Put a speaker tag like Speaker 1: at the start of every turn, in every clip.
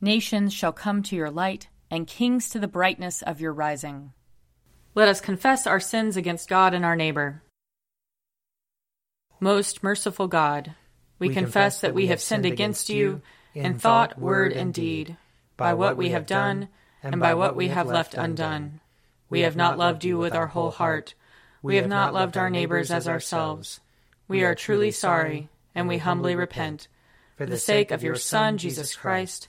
Speaker 1: Nations shall come to your light, and kings to the brightness of your rising. Let us confess our sins against God and our neighbor. Most merciful God, we, we confess that we have sinned against you in thought, word, and deed, by what we have done and by what we have left undone. We have not loved you with our whole heart. We have not loved our neighbors as ourselves. We are truly sorry, and we humbly repent. For the sake of your Son, Jesus Christ,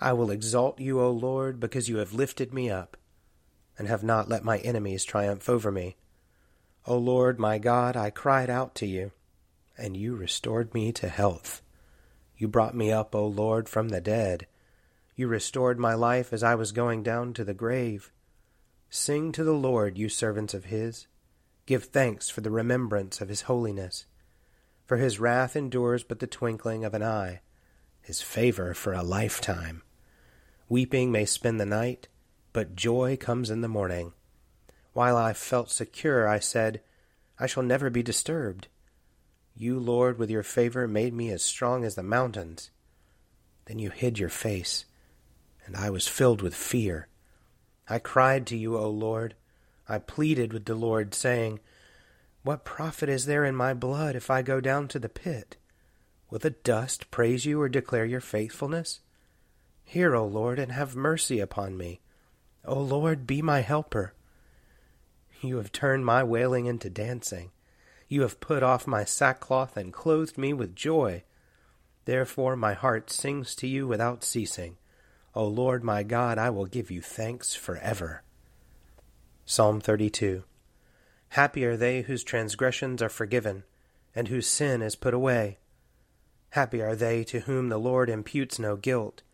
Speaker 2: I will exalt you, O Lord, because you have lifted me up, and have not let my enemies triumph over me. O Lord my God, I cried out to you, and you restored me to health. You brought me up, O Lord, from the dead. You restored my life as I was going down to the grave. Sing to the Lord, you servants of his. Give thanks for the remembrance of his holiness. For his wrath endures but the twinkling of an eye, his favor for a lifetime. Weeping may spend the night, but joy comes in the morning. While I felt secure, I said, I shall never be disturbed. You, Lord, with your favor made me as strong as the mountains. Then you hid your face, and I was filled with fear. I cried to you, O Lord. I pleaded with the Lord, saying, What profit is there in my blood if I go down to the pit? Will the dust praise you or declare your faithfulness? Hear, O Lord, and have mercy upon me. O Lord, be my helper. You have turned my wailing into dancing. You have put off my sackcloth and clothed me with joy. Therefore my heart sings to you without ceasing. O Lord my God, I will give you thanks forever. Psalm 32 Happy are they whose transgressions are forgiven, and whose sin is put away. Happy are they to whom the Lord imputes no guilt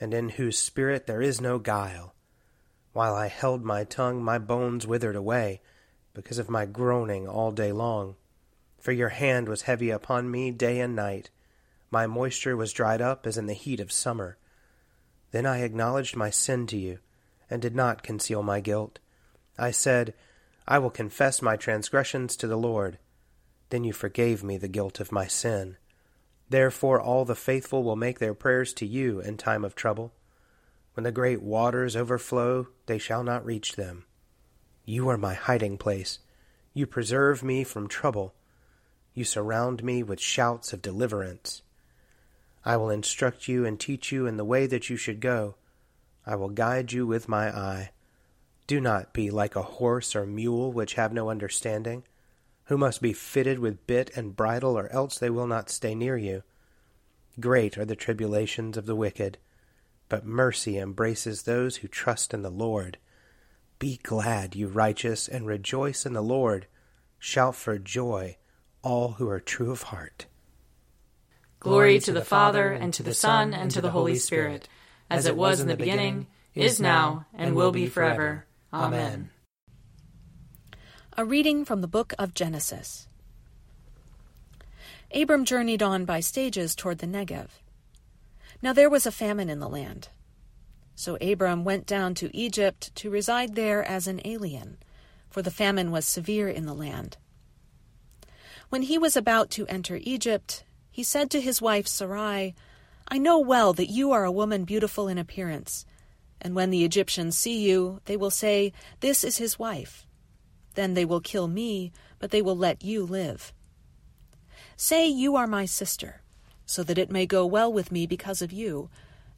Speaker 2: and in whose spirit there is no guile. While I held my tongue, my bones withered away, because of my groaning all day long. For your hand was heavy upon me day and night. My moisture was dried up as in the heat of summer. Then I acknowledged my sin to you, and did not conceal my guilt. I said, I will confess my transgressions to the Lord. Then you forgave me the guilt of my sin. Therefore all the faithful will make their prayers to you in time of trouble. When the great waters overflow, they shall not reach them. You are my hiding place. You preserve me from trouble. You surround me with shouts of deliverance. I will instruct you and teach you in the way that you should go. I will guide you with my eye. Do not be like a horse or mule which have no understanding who must be fitted with bit and bridle, or else they will not stay near you. Great are the tribulations of the wicked, but mercy embraces those who trust in the Lord. Be glad, you righteous, and rejoice in the Lord. Shout for joy, all who are true of heart.
Speaker 1: Glory to the Father, and to the Son, and to the Holy Spirit, as it was in the beginning, is now, and will be forever. Amen.
Speaker 3: A reading from the book of Genesis. Abram journeyed on by stages toward the Negev. Now there was a famine in the land. So Abram went down to Egypt to reside there as an alien, for the famine was severe in the land. When he was about to enter Egypt, he said to his wife Sarai, I know well that you are a woman beautiful in appearance, and when the Egyptians see you, they will say, This is his wife. Then they will kill me, but they will let you live. Say you are my sister, so that it may go well with me because of you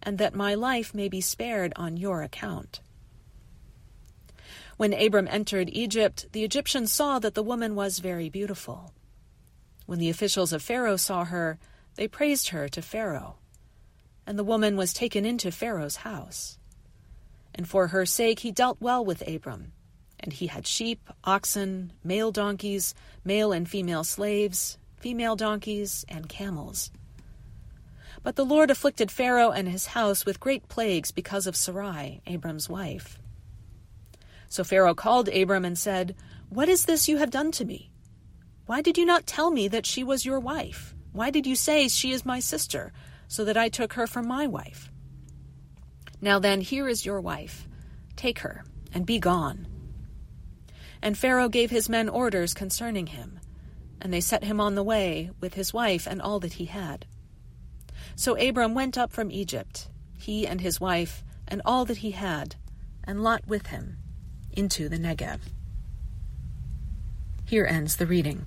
Speaker 3: and that my life may be spared on your account. When Abram entered Egypt, the Egyptians saw that the woman was very beautiful. When the officials of Pharaoh saw her, they praised her to Pharaoh. And the woman was taken into Pharaoh's house. And for her sake he dealt well with Abram. And he had sheep, oxen, male donkeys, male and female slaves, female donkeys, and camels. But the Lord afflicted Pharaoh and his house with great plagues because of Sarai, Abram's wife. So Pharaoh called Abram and said, What is this you have done to me? Why did you not tell me that she was your wife? Why did you say she is my sister, so that I took her for my wife? Now then, here is your wife. Take her, and be gone. And Pharaoh gave his men orders concerning him, and they set him on the way with his wife and all that he had. So Abram went up from Egypt, he and his wife, and all that he had, and Lot with him, into the Negev. Here ends the reading.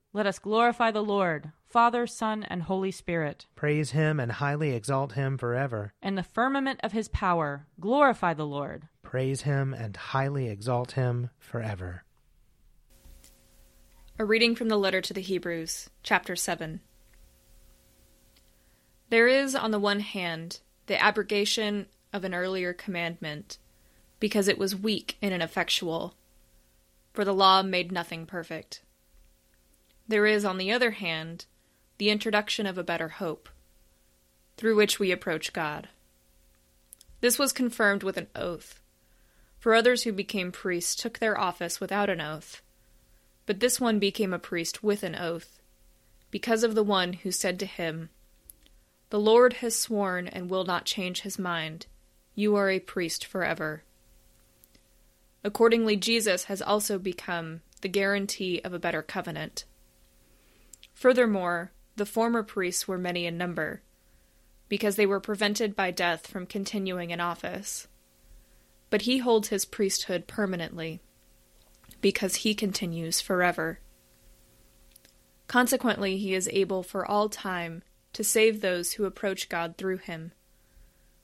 Speaker 1: Let us glorify the Lord, Father, Son, and Holy Spirit.
Speaker 2: Praise him and highly exalt him forever.
Speaker 1: In the firmament of his power, glorify the Lord.
Speaker 2: Praise him and highly exalt him forever.
Speaker 4: A reading from the letter to the Hebrews, chapter 7. There is, on the one hand, the abrogation of an earlier commandment, because it was weak and ineffectual, for the law made nothing perfect. There is, on the other hand, the introduction of a better hope, through which we approach God. This was confirmed with an oath, for others who became priests took their office without an oath, but this one became a priest with an oath, because of the one who said to him, The Lord has sworn and will not change his mind. You are a priest forever. Accordingly, Jesus has also become the guarantee of a better covenant. Furthermore, the former priests were many in number, because they were prevented by death from continuing in office. But he holds his priesthood permanently, because he continues forever. Consequently, he is able for all time to save those who approach God through him,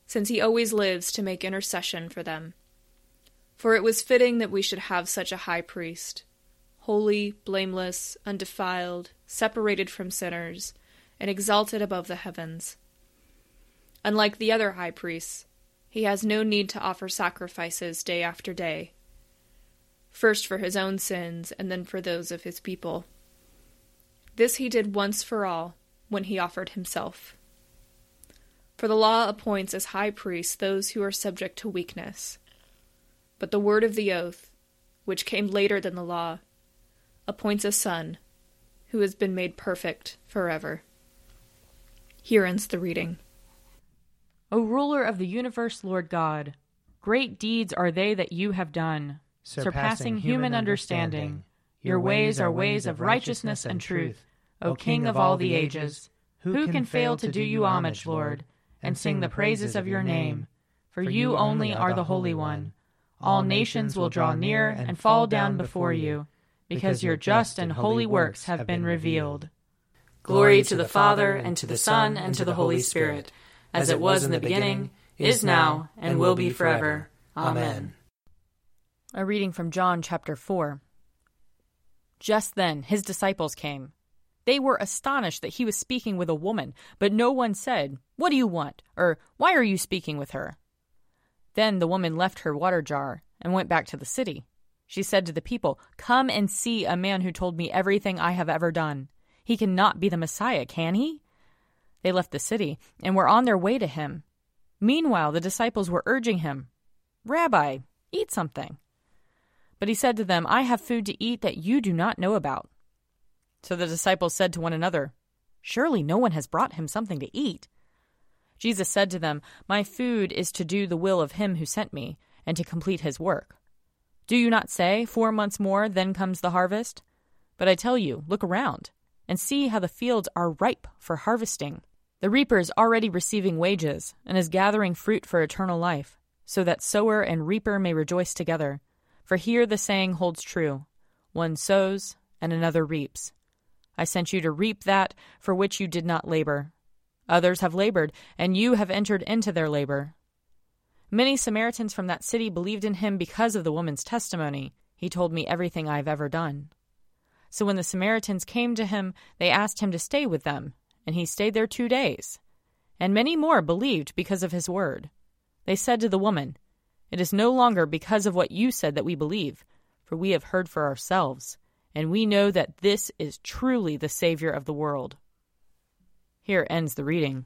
Speaker 4: since he always lives to make intercession for them. For it was fitting that we should have such a high priest holy, blameless, undefiled, separated from sinners, and exalted above the heavens. Unlike the other high priests, he has no need to offer sacrifices day after day, first for his own sins and then for those of his people. This he did once for all when he offered himself. For the law appoints as high priests those who are subject to weakness. But the word of the oath, which came later than the law, appoints a son who has been made perfect forever. Here ends the reading.
Speaker 1: O ruler of the universe, Lord God, great deeds are they that you have done, surpassing human understanding. Your ways are ways of righteousness and truth, O King of all the ages. Who can fail to do you homage, Lord, and sing the praises of your name? For you only are the Holy One. All nations will draw near and fall down before you, because your just and holy works have been revealed.
Speaker 5: Glory to the Father, and to the Son, and to the Holy Spirit as it was in the beginning, is now, and will be forever. Amen.
Speaker 1: A reading from John chapter 4. Just then his disciples came. They were astonished that he was speaking with a woman, but no one said, What do you want? or Why are you speaking with her? Then the woman left her water jar and went back to the city. She said to the people, Come and see a man who told me everything I have ever done. He cannot be the Messiah, can he? They left the city and were on their way to him. Meanwhile, the disciples were urging him, Rabbi, eat something. But he said to them, I have food to eat that you do not know about. So the disciples said to one another, Surely no one has brought him something to eat. Jesus said to them, My food is to do the will of him who sent me, and to complete his work. Do you not say, Four months more, then comes the harvest? But I tell you, look around, and see how the fields are ripe for harvesting. The reaper is already receiving wages and is gathering fruit for eternal life, so that sower and reaper may rejoice together. For here the saying holds true one sows and another reaps. I sent you to reap that for which you did not labor. Others have labored, and you have entered into their labor. Many Samaritans from that city believed in him because of the woman's testimony. He told me everything I have ever done. So when the Samaritans came to him, they asked him to stay with them and he stayed there two days. And many more believed because of his word. They said to the woman, It is no longer because of what you said that we believe, for we have heard for ourselves, and we know that this is truly the Savior of the world. Here ends the reading.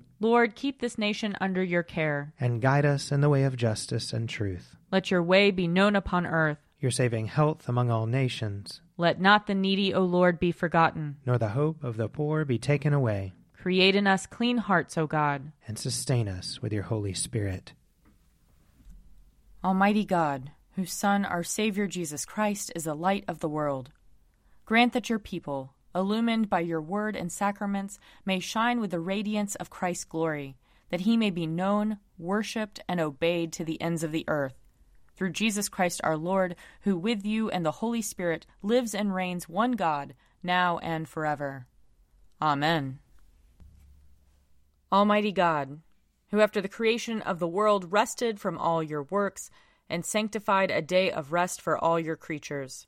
Speaker 1: Lord, keep this nation under your care.
Speaker 6: And guide us in the way of justice and truth.
Speaker 1: Let your way be known upon earth.
Speaker 6: Your saving health among all nations.
Speaker 1: Let not the needy, O Lord, be forgotten.
Speaker 6: Nor the hope of the poor be taken away.
Speaker 1: Create in us clean hearts, O God.
Speaker 6: And sustain us with your Holy Spirit.
Speaker 1: Almighty God, whose Son, our Savior Jesus Christ, is the light of the world, grant that your people, illumined by your word and sacraments, may shine with the radiance of Christ's glory, that he may be known, worshipped, and obeyed to the ends of the earth. Through Jesus Christ our Lord, who with you and the Holy Spirit lives and reigns one God, now and forever. Amen. Almighty God, who after the creation of the world rested from all your works and sanctified a day of rest for all your creatures,